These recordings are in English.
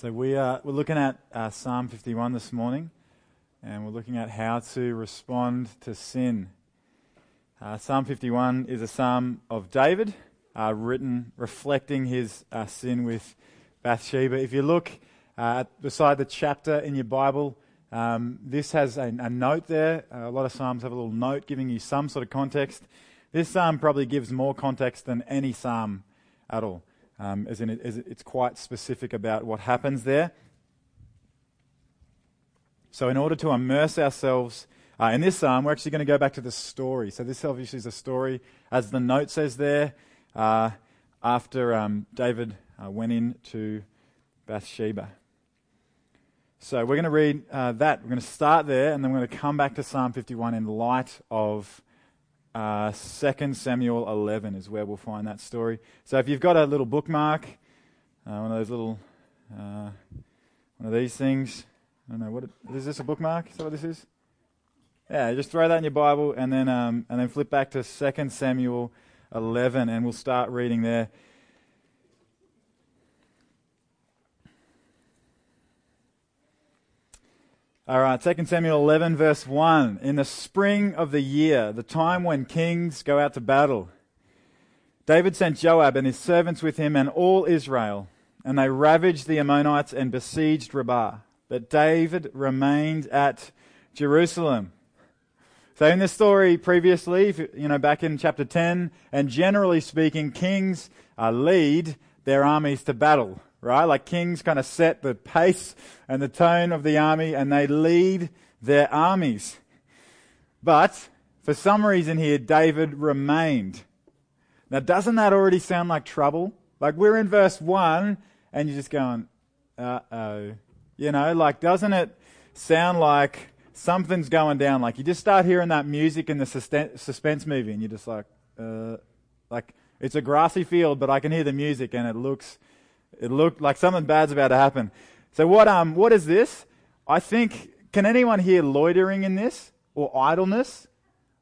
So we are we're looking at uh, Psalm 51 this morning, and we're looking at how to respond to sin. Uh, psalm 51 is a psalm of David, uh, written reflecting his uh, sin with Bathsheba. If you look uh, beside the chapter in your Bible, um, this has a, a note there. Uh, a lot of psalms have a little note giving you some sort of context. This psalm probably gives more context than any psalm at all um, as in as it's quite specific about what happens there. So, in order to immerse ourselves uh, in this psalm, we're actually going to go back to the story. So, this obviously is a story, as the note says there, uh, after um, David uh, went in to Bathsheba. So, we're going to read uh, that. We're going to start there, and then we're going to come back to Psalm 51 in light of uh, 2 Samuel 11 is where we'll find that story. So if you've got a little bookmark, uh, one of those little, uh, one of these things, I don't know, what it, is this a bookmark? Is that what this is? Yeah, just throw that in your Bible and then, um, and then flip back to 2 Samuel 11 and we'll start reading there. All right, 2 Samuel 11, verse 1. In the spring of the year, the time when kings go out to battle, David sent Joab and his servants with him and all Israel, and they ravaged the Ammonites and besieged Rabbah. But David remained at Jerusalem. So in this story previously, you know, back in chapter 10, and generally speaking, kings uh, lead their armies to battle right? Like kings kind of set the pace and the tone of the army and they lead their armies. But for some reason here, David remained. Now, doesn't that already sound like trouble? Like we're in verse 1 and you're just going, uh oh. You know, like doesn't it sound like something's going down? Like you just start hearing that music in the suspense movie and you're just like, uh, like it's a grassy field, but I can hear the music and it looks it looked like something bad's about to happen. So what um what is this? I think can anyone hear loitering in this or idleness?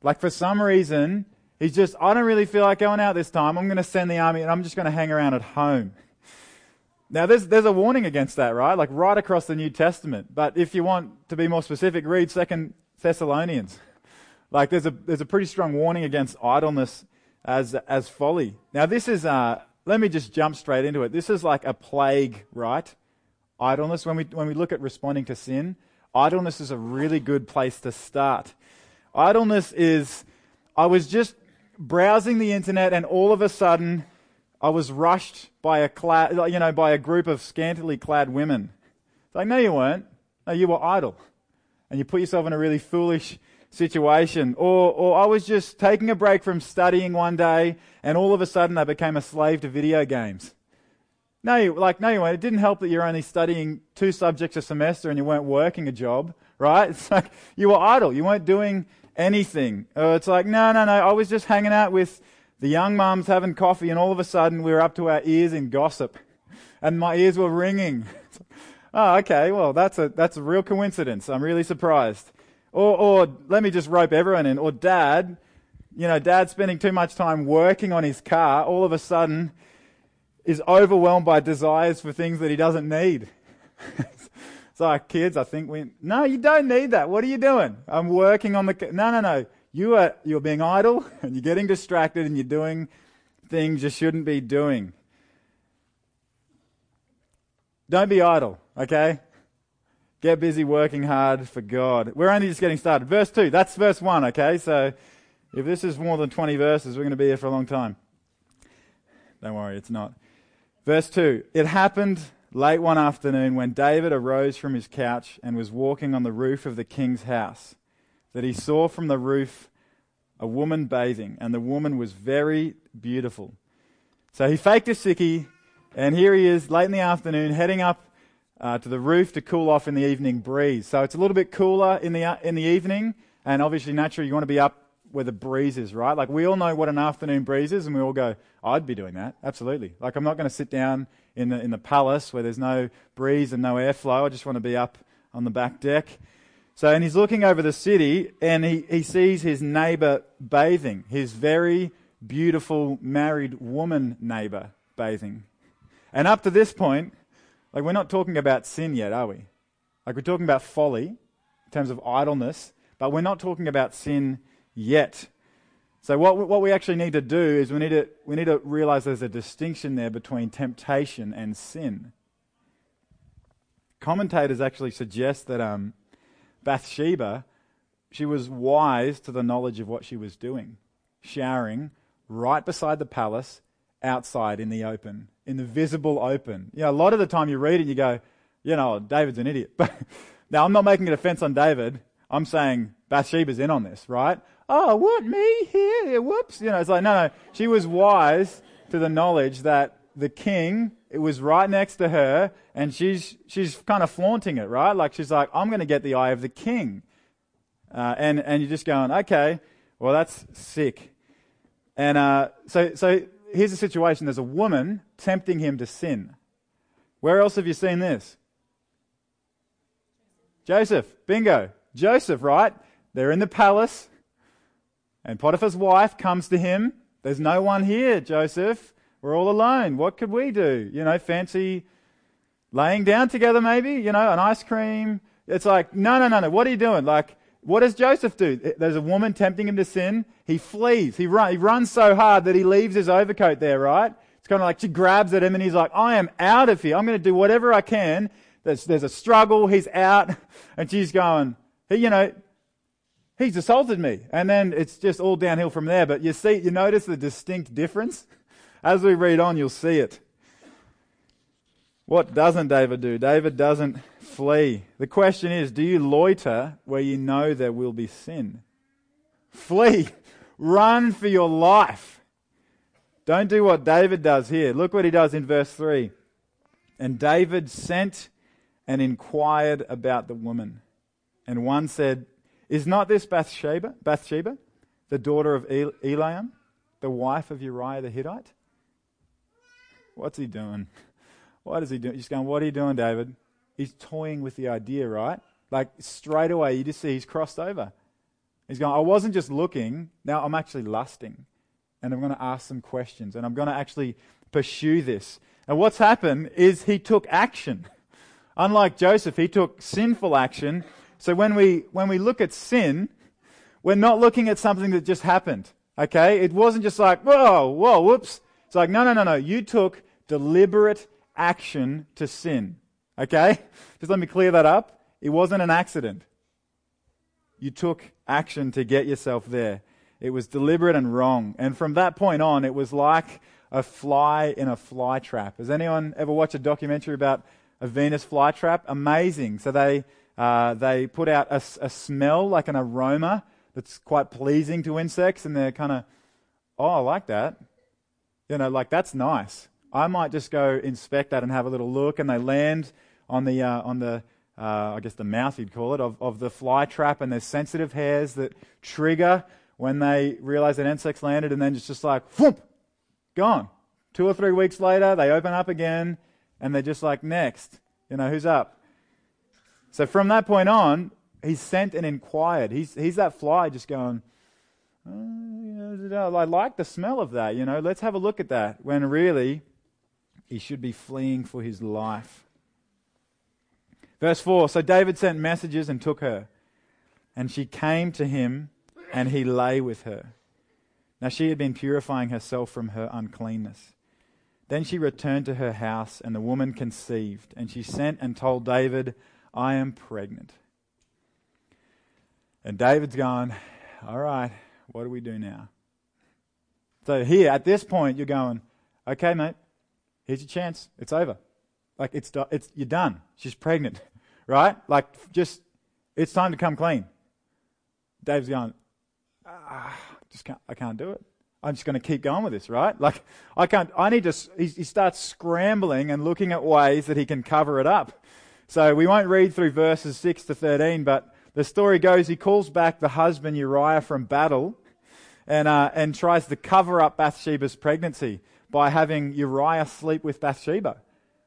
Like for some reason, he's just I don't really feel like going out this time. I'm going to send the army and I'm just going to hang around at home. Now there's there's a warning against that, right? Like right across the New Testament. But if you want to be more specific, read Second Thessalonians. Like there's a there's a pretty strong warning against idleness as as folly. Now this is uh, let me just jump straight into it. This is like a plague, right? Idleness. When we, when we look at responding to sin, idleness is a really good place to start. Idleness is, I was just browsing the internet and all of a sudden I was rushed by a clad, you know, by a group of scantily clad women. It's like, no, you weren't. No, you were idle. And you put yourself in a really foolish situation. Or, or I was just taking a break from studying one day and all of a sudden I became a slave to video games. No, you, like, no, you weren't. It didn't help that you're only studying two subjects a semester and you weren't working a job, right? It's like you were idle. You weren't doing anything. Or it's like, no, no, no. I was just hanging out with the young mums having coffee and all of a sudden we were up to our ears in gossip and my ears were ringing. oh, okay. Well, that's a, that's a real coincidence. I'm really surprised. Or, or let me just rope everyone in. Or dad, you know, dad spending too much time working on his car, all of a sudden is overwhelmed by desires for things that he doesn't need. so our kids, I think we, no, you don't need that. What are you doing? I'm working on the, no, no, no. You are, you're being idle and you're getting distracted and you're doing things you shouldn't be doing. Don't be idle, okay? Get busy working hard for God. We're only just getting started. Verse 2, that's verse 1, okay? So if this is more than 20 verses, we're going to be here for a long time. Don't worry, it's not. Verse 2 It happened late one afternoon when David arose from his couch and was walking on the roof of the king's house that he saw from the roof a woman bathing, and the woman was very beautiful. So he faked a sickie, and here he is late in the afternoon heading up uh, to the roof to cool off in the evening breeze. So it's a little bit cooler in the, in the evening, and obviously, naturally, you want to be up where the breeze is, right? Like we all know what an afternoon breeze is, and we all go, I'd be doing that, absolutely. Like I'm not going to sit down in the, in the palace where there's no breeze and no airflow. I just want to be up on the back deck. So, and he's looking over the city, and he, he sees his neighbor bathing, his very beautiful married woman neighbor bathing. And up to this point, Like, we're not talking about sin yet, are we? Like, we're talking about folly in terms of idleness, but we're not talking about sin yet. So, what, what we actually need to do is we need to, we need to realize there's a distinction there between temptation and sin. Commentators actually suggest that um, Bathsheba, she was wise to the knowledge of what she was doing, showering right beside the palace, outside in the open, in the visible open. You know, a lot of the time you read it and you go, you know, David's an idiot. But now I'm not making a defense on David. I'm saying Bathsheba's in on this, right? oh, what, me here? Whoops. You know, it's like, no, no. She was wise to the knowledge that the king, it was right next to her, and she's, she's kind of flaunting it, right? Like, she's like, I'm going to get the eye of the king. Uh, and, and you're just going, okay, well, that's sick. And uh, so, so here's a situation there's a woman tempting him to sin. Where else have you seen this? Joseph, bingo. Joseph, right? They're in the palace. And Potiphar's wife comes to him. There's no one here, Joseph. We're all alone. What could we do? You know, fancy laying down together, maybe? You know, an ice cream. It's like, no, no, no, no. What are you doing? Like, what does Joseph do? There's a woman tempting him to sin. He flees. He, run, he runs so hard that he leaves his overcoat there, right? It's kind of like she grabs at him and he's like, I am out of here. I'm going to do whatever I can. There's, there's a struggle. He's out. And she's going, he, you know, he's assaulted me. And then it's just all downhill from there. But you see, you notice the distinct difference? As we read on, you'll see it. What doesn't David do? David doesn't flee. The question is do you loiter where you know there will be sin? Flee. Run for your life. Don't do what David does here. Look what he does in verse 3. And David sent and inquired about the woman. And one said, is not this Bathsheba, Bathsheba the daughter of Eliam, the wife of Uriah the Hittite? What's he doing? What is he doing? He's going, What are you doing, David? He's toying with the idea, right? Like straight away, you just see he's crossed over. He's going, I wasn't just looking, now I'm actually lusting. And I'm going to ask some questions and I'm going to actually pursue this. And what's happened is he took action. Unlike Joseph, he took sinful action so when we, when we look at sin, we're not looking at something that just happened. Okay? It wasn't just like, whoa, whoa, whoops. It's like, no, no, no, no. You took deliberate action to sin. Okay? Just let me clear that up. It wasn't an accident. You took action to get yourself there. It was deliberate and wrong. And from that point on, it was like a fly in a fly trap. Has anyone ever watched a documentary about a Venus flytrap? Amazing. So they uh, they put out a, a, smell, like an aroma, that's quite pleasing to insects, and they're kind of, oh, I like that. You know, like that's nice. I might just go inspect that and have a little look, and they land on the uh, on the uh, I guess the mouth you'd call it of, of the fly trap, and there's sensitive hairs that trigger when they realize that insect's landed, and then it's just like whoop, gone. Two or three weeks later, they open up again, and they're just like next. You know, who's up? So from that point on, he's sent and inquired. He's, he's that fly just going, oh, I like the smell of that, you know, let's have a look at that. When really, he should be fleeing for his life. Verse 4 So David sent messages and took her, and she came to him, and he lay with her. Now she had been purifying herself from her uncleanness. Then she returned to her house, and the woman conceived, and she sent and told David, I am pregnant. And David's going, All right, what do we do now? So here, at this point, you're going, Okay, mate, here's your chance. It's over. Like, it's, it's, you're done. She's pregnant, right? Like, just, it's time to come clean. Dave's going, ah, just can't, I can't do it. I'm just going to keep going with this, right? Like, I can't, I need to, he, he starts scrambling and looking at ways that he can cover it up. So we won't read through verses 6 to 13, but the story goes he calls back the husband Uriah from battle and, uh, and tries to cover up Bathsheba's pregnancy by having Uriah sleep with Bathsheba.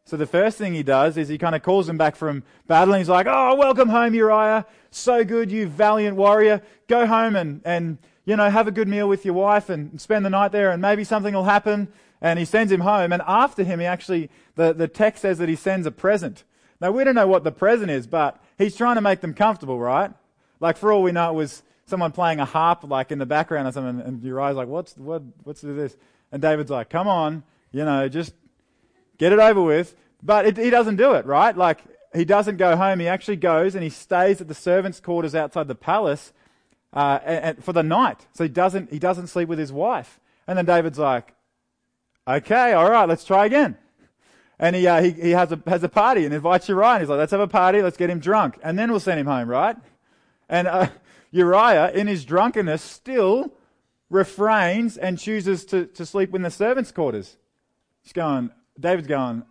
So the first thing he does is he kind of calls him back from battle and he's like, Oh, welcome home, Uriah. So good, you valiant warrior. Go home and, and you know, have a good meal with your wife and spend the night there and maybe something will happen And he sends him home, and after him, he actually, the, the text says that he sends a present. Now, we don't know what the present is, but he's trying to make them comfortable, right? Like, for all we know, it was someone playing a harp, like in the background or something, and Uriah's like, what's, what, what's this? And David's like, come on, you know, just get it over with. But it, he doesn't do it, right? Like, he doesn't go home. He actually goes and he stays at the servants' quarters outside the palace uh, and, and for the night. So he doesn't, he doesn't sleep with his wife. And then David's like, okay, all right, let's try again. And he, uh, he, he has, a, has a party and invites Uriah. And he's like, let's have a party, let's get him drunk. And then we'll send him home, right? And uh, Uriah, in his drunkenness, still refrains and chooses to, to sleep in the servants' quarters. He's going, David's going,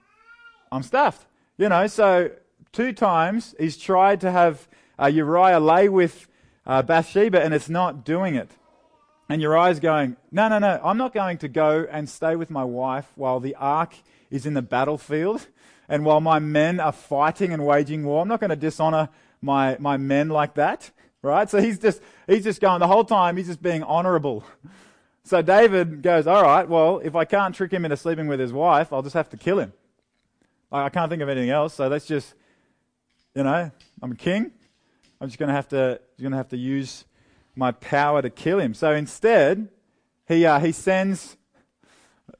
I'm stuffed. You know, so two times he's tried to have uh, Uriah lay with uh, Bathsheba and it's not doing it. And Uriah's going, No, no, no, I'm not going to go and stay with my wife while the ark is in the battlefield and while my men are fighting and waging war. I'm not going to dishonor my, my men like that. Right? So he's just, he's just going the whole time, he's just being honorable. So David goes, All right, well, if I can't trick him into sleeping with his wife, I'll just have to kill him. I can't think of anything else, so let's just, you know, I'm a king. I'm just going to have to, going to have to use my power to kill him. So instead, he uh, he sends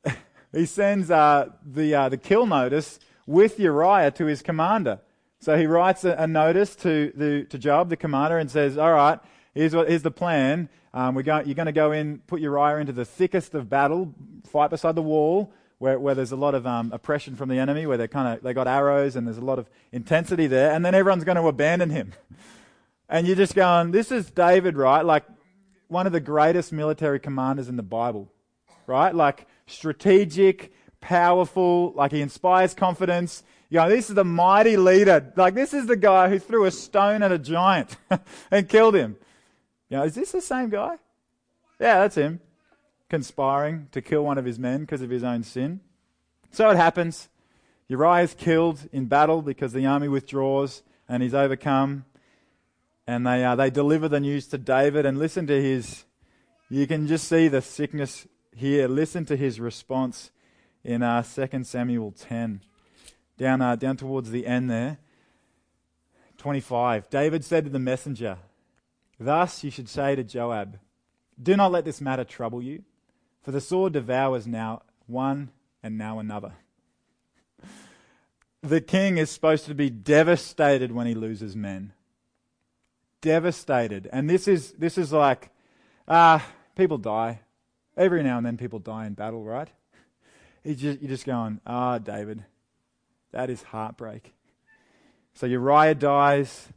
he sends uh, the uh, the kill notice with Uriah to his commander. So he writes a, a, notice to the to Joab, the commander, and says, "All right, here's what here's the plan. Um, we're going, you're going to go in, put Uriah into the thickest of battle, fight beside the wall." where, where there's a lot of um, oppression from the enemy, where they kind of they got arrows and there's a lot of intensity there, and then everyone's going to abandon him. And you're just going, this is David, right? Like one of the greatest military commanders in the Bible, right? Like strategic, powerful, like he inspires confidence. You know, this is the mighty leader. Like this is the guy who threw a stone at a giant and killed him. You know, is this the same guy? Yeah, that's him conspiring to kill one of his men because of his own sin. So it happens. Uriah is killed in battle because the army withdraws and he's overcome. And they, uh, they deliver the news to David and listen to his, you can just see the sickness here. Listen to his response in uh, 2 Samuel 10, down, uh, down towards the end there. 25. David said to the messenger, Thus you should say to Joab, Do not let this matter trouble you for the sword devours now one and now another. The king is supposed to be devastated when he loses men. Devastated. And this is, this is like, ah, people die. Every now and then people die in battle, right? Just, you're just going, ah, David, that is heartbreak. So Uriah dies.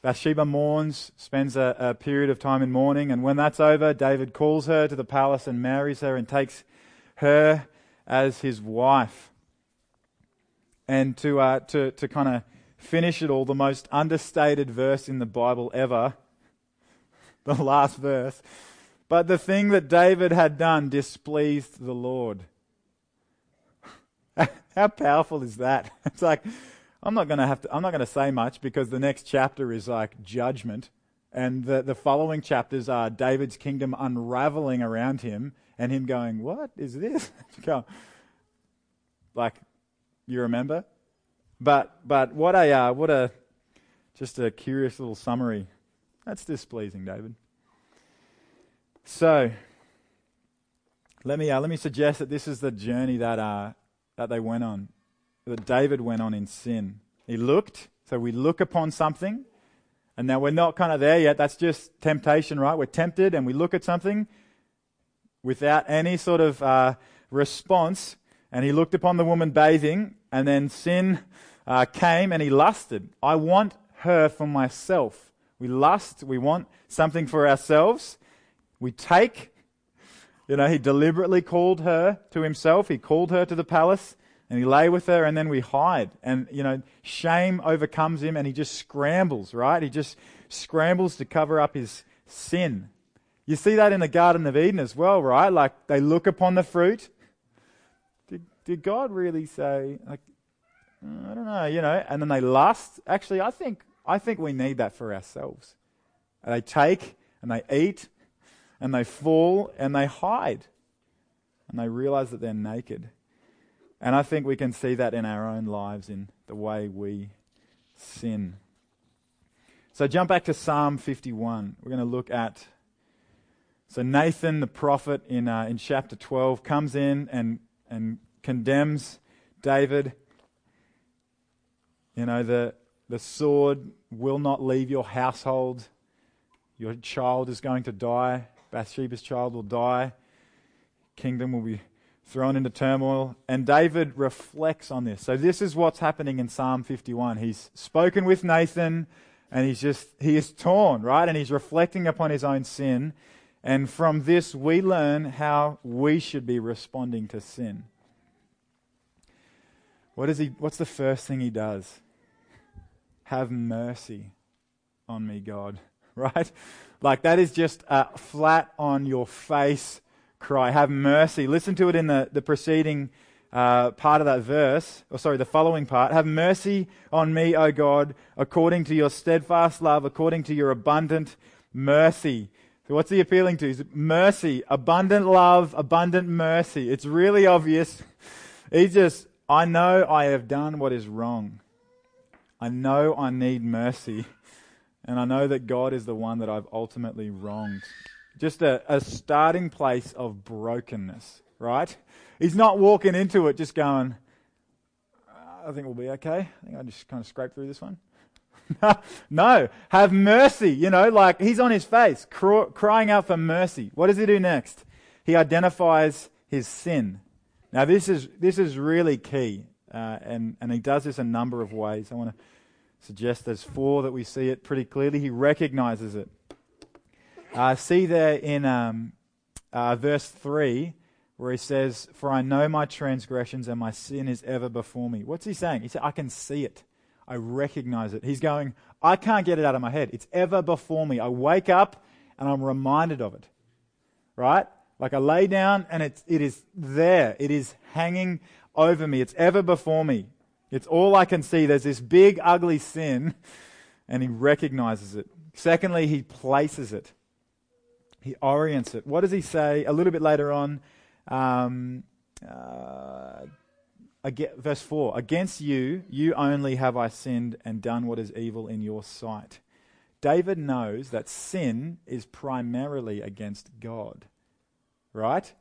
Bathsheba mourns, spends a, a, period of time in mourning, and when that's over, David calls her to the palace and marries her and takes her as his wife. And to, uh, to, to kind of finish it all, the most understated verse in the Bible ever, the last verse. But the thing that David had done displeased the Lord. How powerful is that? It's like, I'm not going to have to, I'm not going to say much because the next chapter is like judgment. And the, the following chapters are David's kingdom unraveling around him and him going, What is this? like, you remember? But, but what a, uh, what a, just a curious little summary. That's displeasing, David. So, let me, uh, let me suggest that this is the journey that, uh, that they went on that David went on in sin. He looked, so we look upon something, and now we're not kind of there yet. That's just temptation, right? We're tempted and we look at something without any sort of uh, response. And he looked upon the woman bathing, and then sin uh, came and he lusted. I want her for myself. We lust, we want something for ourselves. We take, you know, he deliberately called her to himself, he called her to the palace and he lay with her and then we hide. And you know shame overcomes him and he just scrambles right? He just scrambles to cover up his sin. You see that in the garden of eden as well right? Like they look upon the fruit. Did, did god really say like mm, i don't know you know? And then they lust. Actually i think i think we need that for ourselves. And they take and they eat and they fall and they hide. And they realize that they're naked. And I think we can see that in our own lives, in the way we sin. So jump back to Psalm 51. We're going to look at. So Nathan, the prophet, in, uh, in chapter 12, comes in and, and condemns David. You know, the, the sword will not leave your household. Your child is going to die. Bathsheba's child will die. Kingdom will be thrown into turmoil. And David reflects on this. So, this is what's happening in Psalm 51. He's spoken with Nathan, and he's just, he is torn, right? And he's reflecting upon his own sin. And from this, we learn how we should be responding to sin. What is he, what's the first thing he does? Have mercy on me, God. Right? Like that is just a flat on your face cry. Have mercy. Listen to it in the, the preceding uh, part of that verse, or sorry, the following part. Have mercy on me, O God, according to your steadfast love, according to your abundant mercy. So what's he appealing to? Is mercy, abundant love, abundant mercy. It's really obvious. He just, I know I have done what is wrong. I know I need mercy. And I know that God is the one that I've ultimately wronged just a, a starting place of brokenness, right? He's not walking into it just going, I think we'll be okay. I think I just kind of scrape through this one. no, have mercy. You know, like he's on his face, cr- crying out for mercy. What does he do next? He identifies his sin. Now, this is this is really key, uh, and and he does this a number of ways. I want to suggest there's four that we see it pretty clearly. He recognizes it. Uh, see there in um, uh, verse 3 where he says, For I know my transgressions and my sin is ever before me. What's he saying? He said, I can see it. I recognize it. He's going, I can't get it out of my head. It's ever before me. I wake up and I'm reminded of it. Right? Like I lay down and it's, it is there. It is hanging over me. It's ever before me. It's all I can see. There's this big, ugly sin and he recognizes it. Secondly, he places it. He orients it. What does he say a little bit later on? Um, uh, verse 4 Against you, you only have I sinned and done what is evil in your sight. David knows that sin is primarily against God. Right?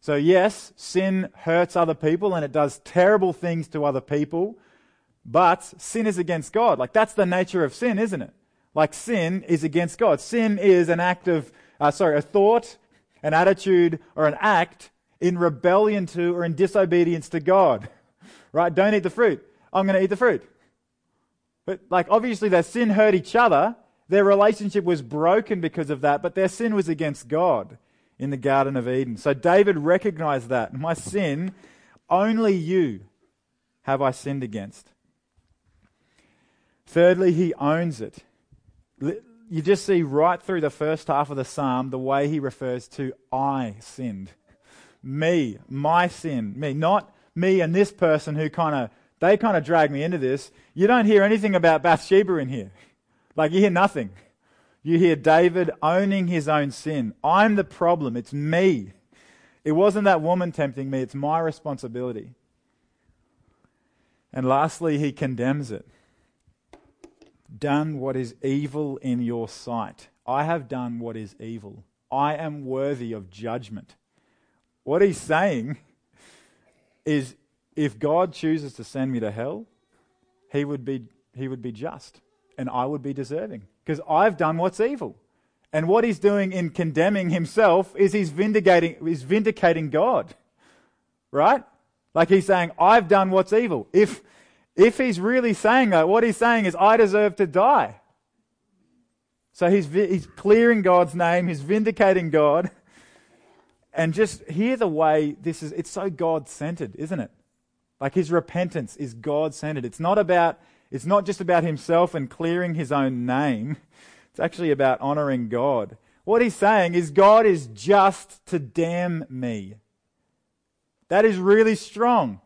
So, yes, sin hurts other people and it does terrible things to other people, but sin is against God. Like, that's the nature of sin, isn't it? Like sin is against God. Sin is an act of, uh, sorry, a thought, an attitude, or an act in rebellion to or in disobedience to God. Right? Don't eat the fruit. I'm going to eat the fruit. But, like, obviously, their sin hurt each other. Their relationship was broken because of that, but their sin was against God in the Garden of Eden. So David recognized that. My sin, only you have I sinned against. Thirdly, he owns it you just see right through the first half of the psalm the way he refers to I sinned. Me, my sin, me, not me and this person who kind of, they kind of drag me into this. You don't hear anything about Bathsheba in here. Like you hear nothing. You hear David owning his own sin. I'm the problem. It's me. It wasn't that woman tempting me. It's my responsibility. And lastly, he condemns it done what is evil in your sight. I have done what is evil. I am worthy of judgment. What he's saying is if God chooses to send me to hell, he would be, he would be just and I would be deserving because I've done what's evil. And what he's doing in condemning himself is he's vindicating, he's vindicating God. Right? Like he's saying, I've done what's evil. If, if he's really saying that, what he's saying is, I deserve to die. So he's, he's clearing God's name, he's vindicating God. And just hear the way this is, it's so God centered, isn't it? Like his repentance is God centered. It's not about, it's not just about himself and clearing his own name. It's actually about honoring God. What he's saying is God is just to damn me. That is really strong.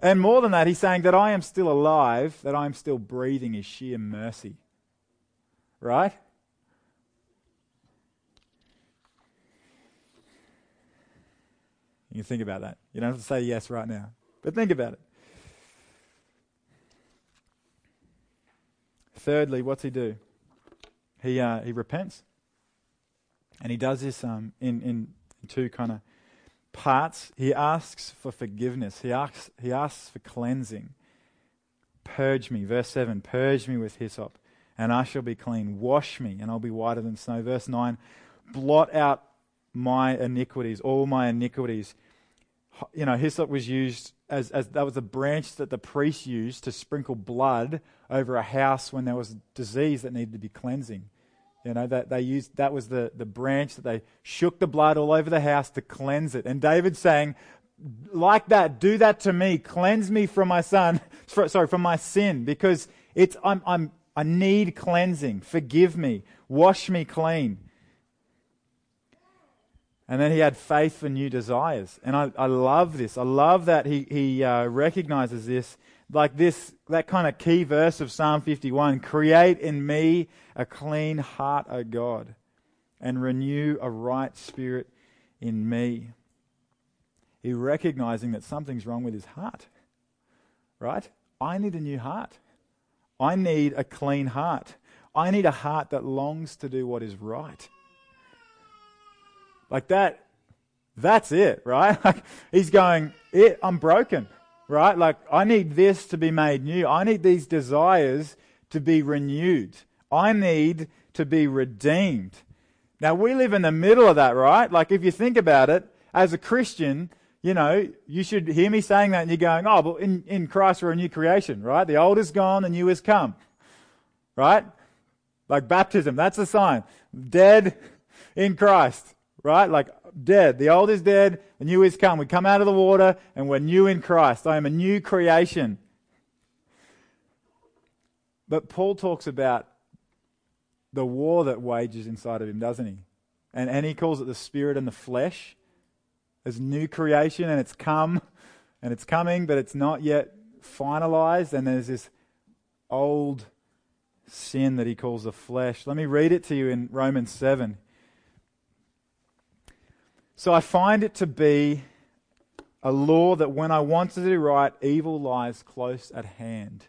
And more than that, he's saying that I am still alive, that I am still breathing is sheer mercy. Right? You can think about that. You don't have to say yes right now, but think about it. Thirdly, what's he do? He, uh, he repents. And he does this um, in, in two kind of parts. He asks for forgiveness, he asks, he asks for cleansing. Purge me, verse 7 Purge me with hyssop, and I shall be clean. Wash me, and I'll be whiter than snow. Verse 9 Blot out my iniquities, all my iniquities. You know, hyssop was used as, as that was a branch that the priest used to sprinkle blood over a house when there was disease that needed to be cleansing. You know, that they used that was the, the branch that they shook the blood all over the house to cleanse it. And David's saying, like that, do that to me, cleanse me from my son, sorry, from my sin, because it's I'm I'm I need cleansing. Forgive me, wash me clean. And then he had faith for new desires. And I, I love this. I love that he, he uh, recognizes this like this, that kind of key verse of Psalm 51 Create in me a clean heart, O God, and renew a right spirit in me. He recognizing that something's wrong with his heart, right? I need a new heart. I need a clean heart. I need a heart that longs to do what is right. Like that, that's it, right? Like he's going, it, I'm broken right? Like, I need this to be made new. I need these desires to be renewed. I need to be redeemed. Now, we live in the middle of that, right? Like, if you think about it, as a Christian, you know, you should hear me saying that and you're going, oh, but in, in Christ we're a new creation, right? The old is gone, the new has come, right? Like baptism, that's a sign. Dead in Christ, right? Like dead. The old is dead, the new is come. We come out of the water and we're new in Christ. I am a new creation. But Paul talks about the war that wages inside of him, doesn't he? And, and he calls it the spirit and the flesh as new creation, and it's come and it's coming, but it's not yet finalized. And there's this old sin that he calls the flesh. Let me read it to you in Romans 7. So I find it to be a law that when I want to do right, evil lies close at hand.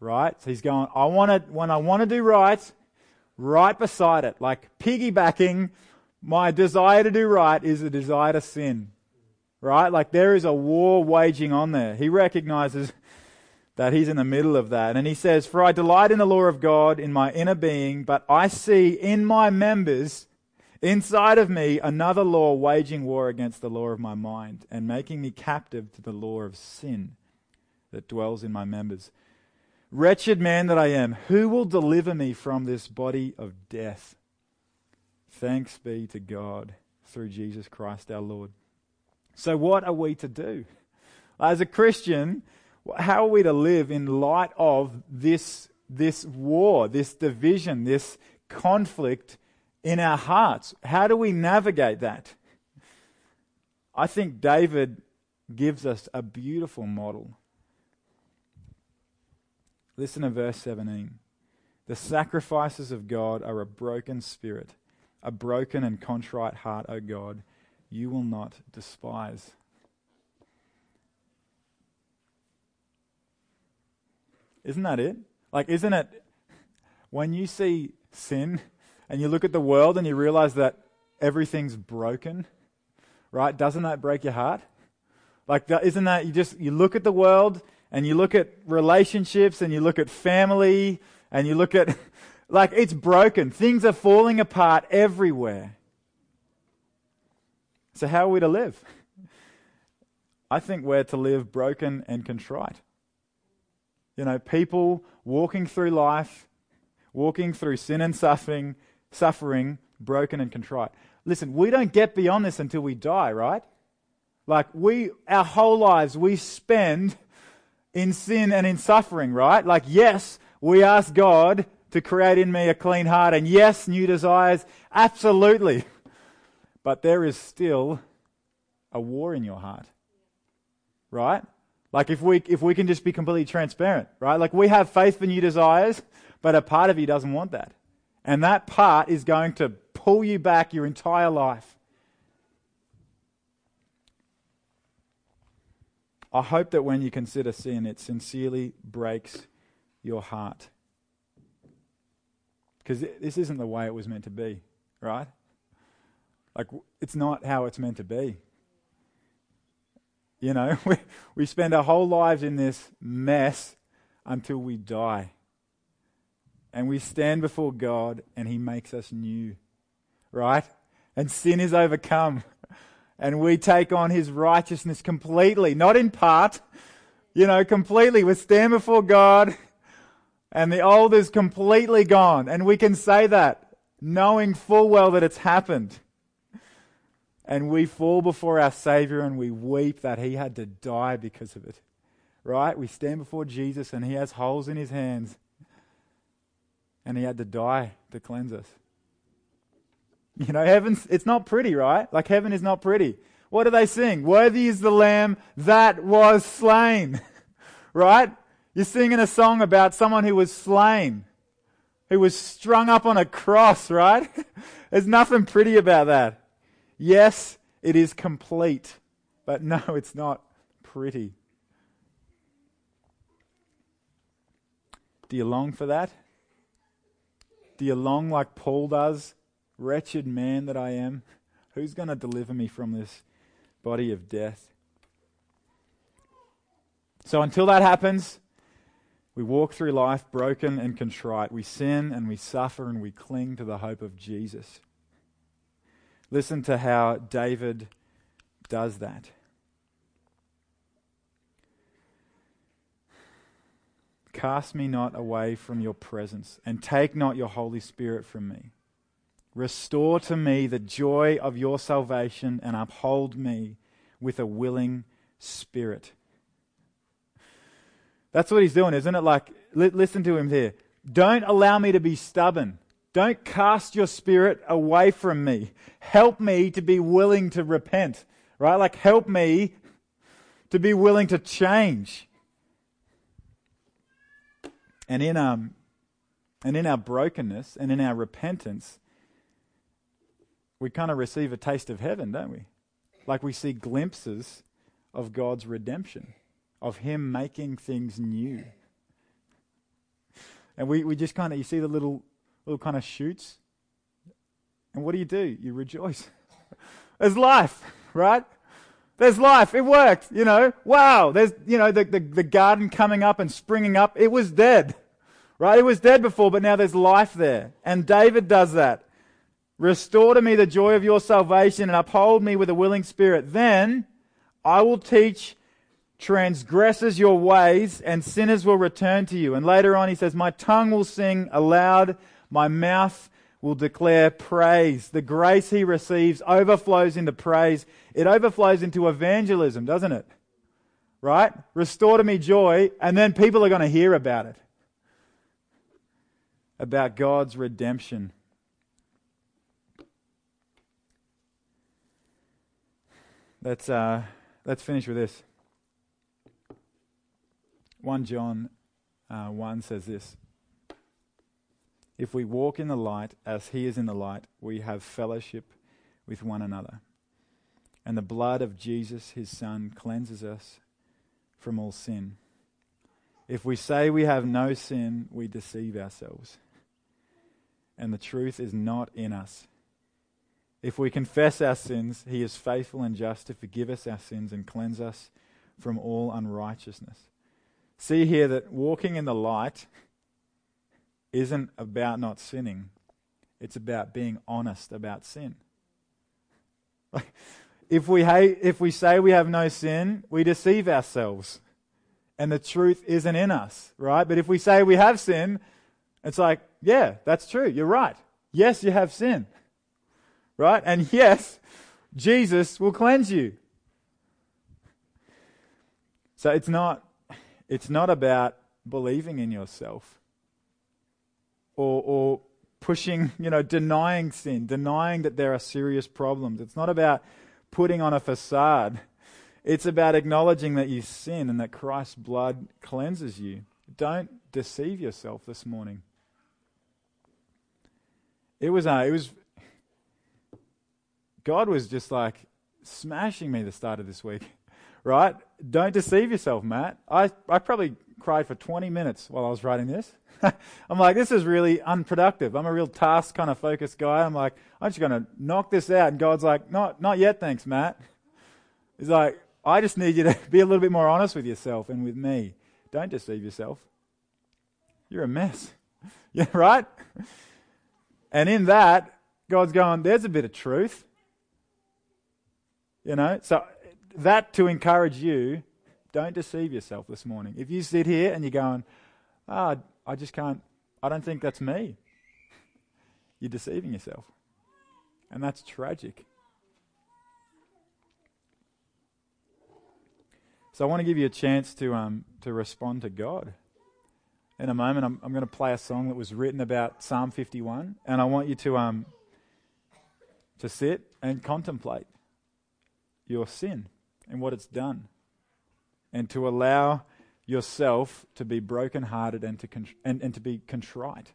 Right? So he's going, I want to, when I want to do right, right beside it, like piggybacking my desire to do right is a desire to sin. Right? Like there is a war waging on there. He recognizes that he's in the middle of that. And he says, For I delight in the law of God in my inner being, but I see in my members Inside of me, another law waging war against the law of my mind and making me captive to the law of sin that dwells in my members. Wretched man that I am, who will deliver me from this body of death? Thanks be to God through Jesus Christ our Lord. So, what are we to do? As a Christian, how are we to live in light of this, this war, this division, this conflict in our hearts. How do we navigate that? I think David gives us a beautiful model. Listen to verse 17. The sacrifices of God are a broken spirit, a broken and contrite heart, O God, you will not despise. Isn't that it? Like, isn't it when you see sin and you look at the world and you realize that everything's broken, right? Doesn't that break your heart? Like, isn't that you just, you look at the world and you look at relationships and you look at family and you look at, like, it's broken. Things are falling apart everywhere. So, how are we to live? I think we're to live broken and contrite. You know, people walking through life, walking through sin and suffering, suffering, broken and contrite. Listen, we don't get beyond this until we die, right? Like we, our whole lives, we spend in sin and in suffering, right? Like, yes, we ask God to create in me a clean heart, and yes, new desires, absolutely. But there is still a war in your heart, right? Like if we if we can just be completely transparent, right? Like we have faith for new desires, but a part of you doesn't want that. And that part is going to pull you back your entire life. I hope that when you consider sin, it sincerely breaks your heart. Because this isn't the way it was meant to be, right? Like, it's not how it's meant to be. You know, we, we spend our whole lives in this mess until we die. And we stand before God and He makes us new, right? And sin is overcome. And we take on His righteousness completely, not in part, you know, completely. We stand before God and the old is completely gone. And we can say that knowing full well that it's happened. And we fall before our Savior and we weep that He had to die because of it. Right? We stand before Jesus and He has holes in His hands. And He had to die to cleanse us. You know, heaven's, it's not pretty, right? Like heaven is not pretty. What do they sing? Worthy is the Lamb that was slain. right? You're singing a song about someone who was slain, who was strung up on a cross, right? There's nothing pretty about that. Yes, it is complete, but no, it's not pretty. Do you long for that? Do you long like Paul does? Wretched man that I am, who's going to deliver me from this body of death? So until that happens, we walk through life broken and contrite. We sin and we suffer and we cling to the hope of Jesus. Listen to how David does that. Cast me not away from your presence, and take not your Holy Spirit from me. Restore to me the joy of your salvation, and uphold me with a willing spirit. That's what he's doing, isn't it? Like, li- listen to him here. Don't allow me to be stubborn. Don't cast your spirit away from me. Help me to be willing to repent, right? Like, help me to be willing to change. And in, um, and in our brokenness and in our repentance, we kind of receive a taste of heaven, don't we? Like we see glimpses of God's redemption of Him making things new. And we, we just kind of, you see the little, little kind of shoots. And what do you do? You rejoice. There's life, right? There's life. It worked, you know. Wow. There's, you know, the, the, the garden coming up and springing up. It was dead, right? It was dead before, but now there's life there. And David does that. Restore to me the joy of your salvation and uphold me with a willing spirit. Then I will teach transgressors your ways, and sinners will return to you. And later on, he says, My tongue will sing aloud, my mouth will declare praise. The grace he receives overflows into praise. It overflows into evangelism, doesn't it? Right? Restore to me joy, and then people are going to hear about it. About God's redemption. Let's, uh, let's finish with this. 1 John uh, 1 says this If we walk in the light as he is in the light, we have fellowship with one another. And the blood of Jesus, his Son, cleanses us from all sin. If we say we have no sin, we deceive ourselves. And the truth is not in us. If we confess our sins, he is faithful and just to forgive us our sins and cleanse us from all unrighteousness see here that walking in the light isn't about not sinning, it's about being honest about sin. if we, hate, if we say we have no sin, we deceive ourselves. And the truth isn't in us, right? But if we say we have sin, it's like, yeah, that's true. You're right. Yes, you have sin. Right? And yes, Jesus will cleanse you. So it's not it's not about believing in yourself or, or pushing, you know, denying sin, denying that there are serious problems. It's not about putting on a facade. It's about acknowledging that you sin and that Christ's blood cleanses you. Don't deceive yourself this morning. It was, uh, it was, God was just like smashing me the start of this week right? Don't deceive yourself, Matt. I, I probably cried for 20 minutes while I was writing this. I'm like, this is really unproductive. I'm a real task kind of focused guy. I'm like, I'm just going to knock this out. And God's like, not, not yet, thanks, Matt. He's like, I just need you to be a little bit more honest with yourself and with me. Don't deceive yourself. You're a mess. yeah, right? And in that, God's going, there's a bit of truth. You know, so that to encourage you, don't deceive yourself this morning. If you sit here and you're going, ah, oh, I just can't, I don't think that's me, you're deceiving yourself. And that's tragic. So I want to give you a chance to, um, to respond to God. In a moment, I'm, I'm going to play a song that was written about Psalm 51, and I want you to, um, to sit and contemplate your sin and what it's done, and to allow yourself to be brokenhearted and to, and, and to be contrite.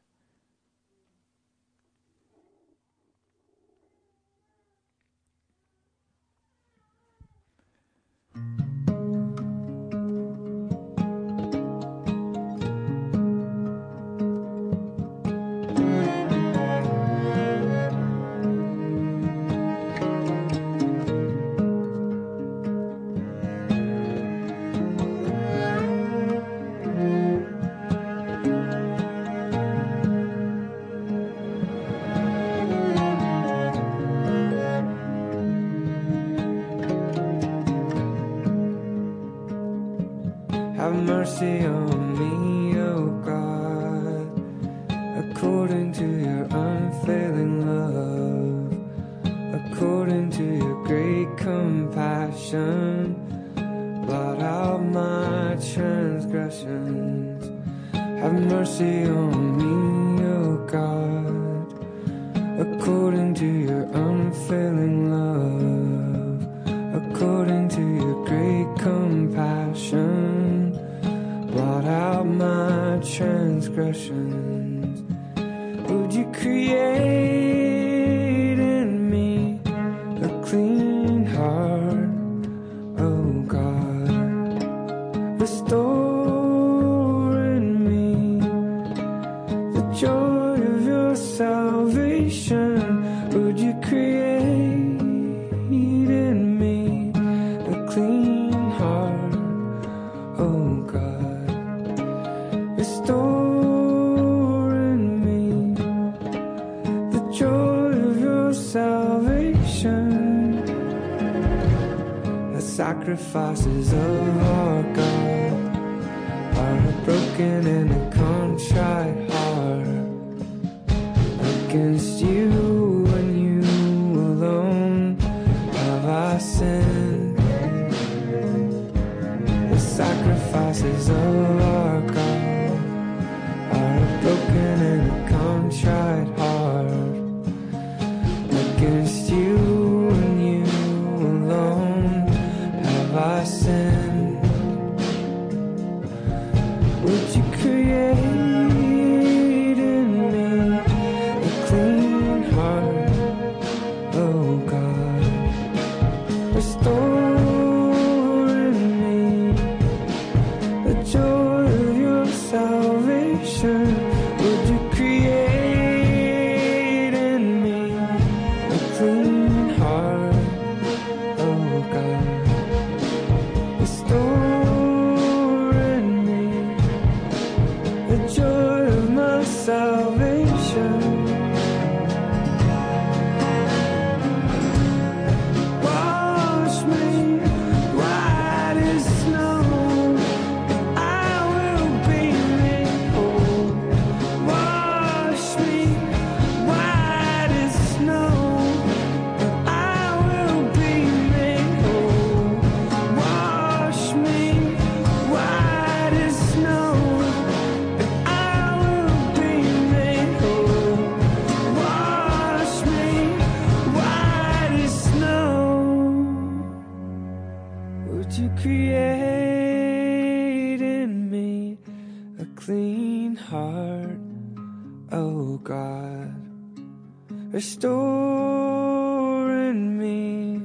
restore in me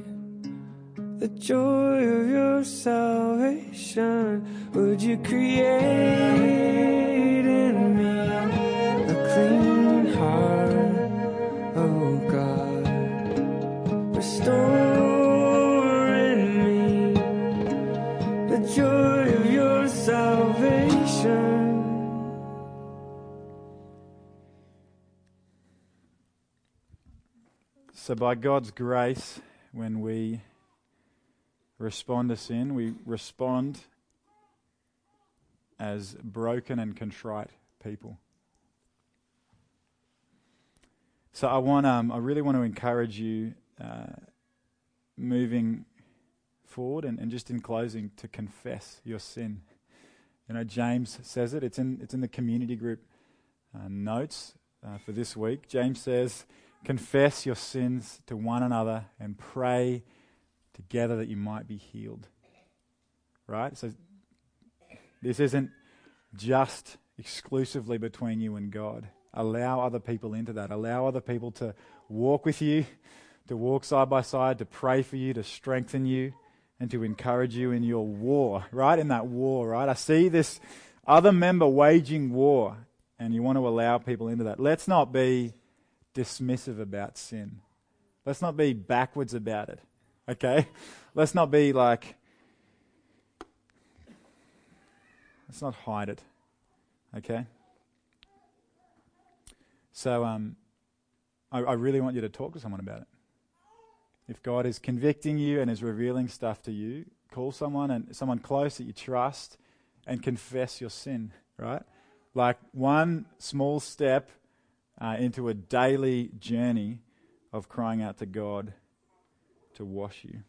the joy of your salvation. Would you create? So, by God's grace, when we respond to sin, we respond as broken and contrite people. So, I want, um, I really want to encourage you, uh, moving forward, and, and just in closing, to confess your sin. You know, James says it. It's in it's in the community group uh, notes uh, for this week. James says confess your sins to one another and pray together that you might be healed. Right? So this isn't just exclusively between you and God. Allow other people into that. Allow other people to walk with you, to walk side by side, to pray for you, to strengthen you, and to encourage you in your war, right? In that war, right? I see this other member waging war, and you want to allow people into that. Let's not be dismissive about sin. Let's not be backwards about it. Okay? Let's not be like, let's not hide it. Okay? So, um, I, I really want you to talk to someone about it. If God is convicting you and is revealing stuff to you, call someone and someone close that you trust and confess your sin, right? Like one small step uh, into a daily journey of crying out to God to wash you.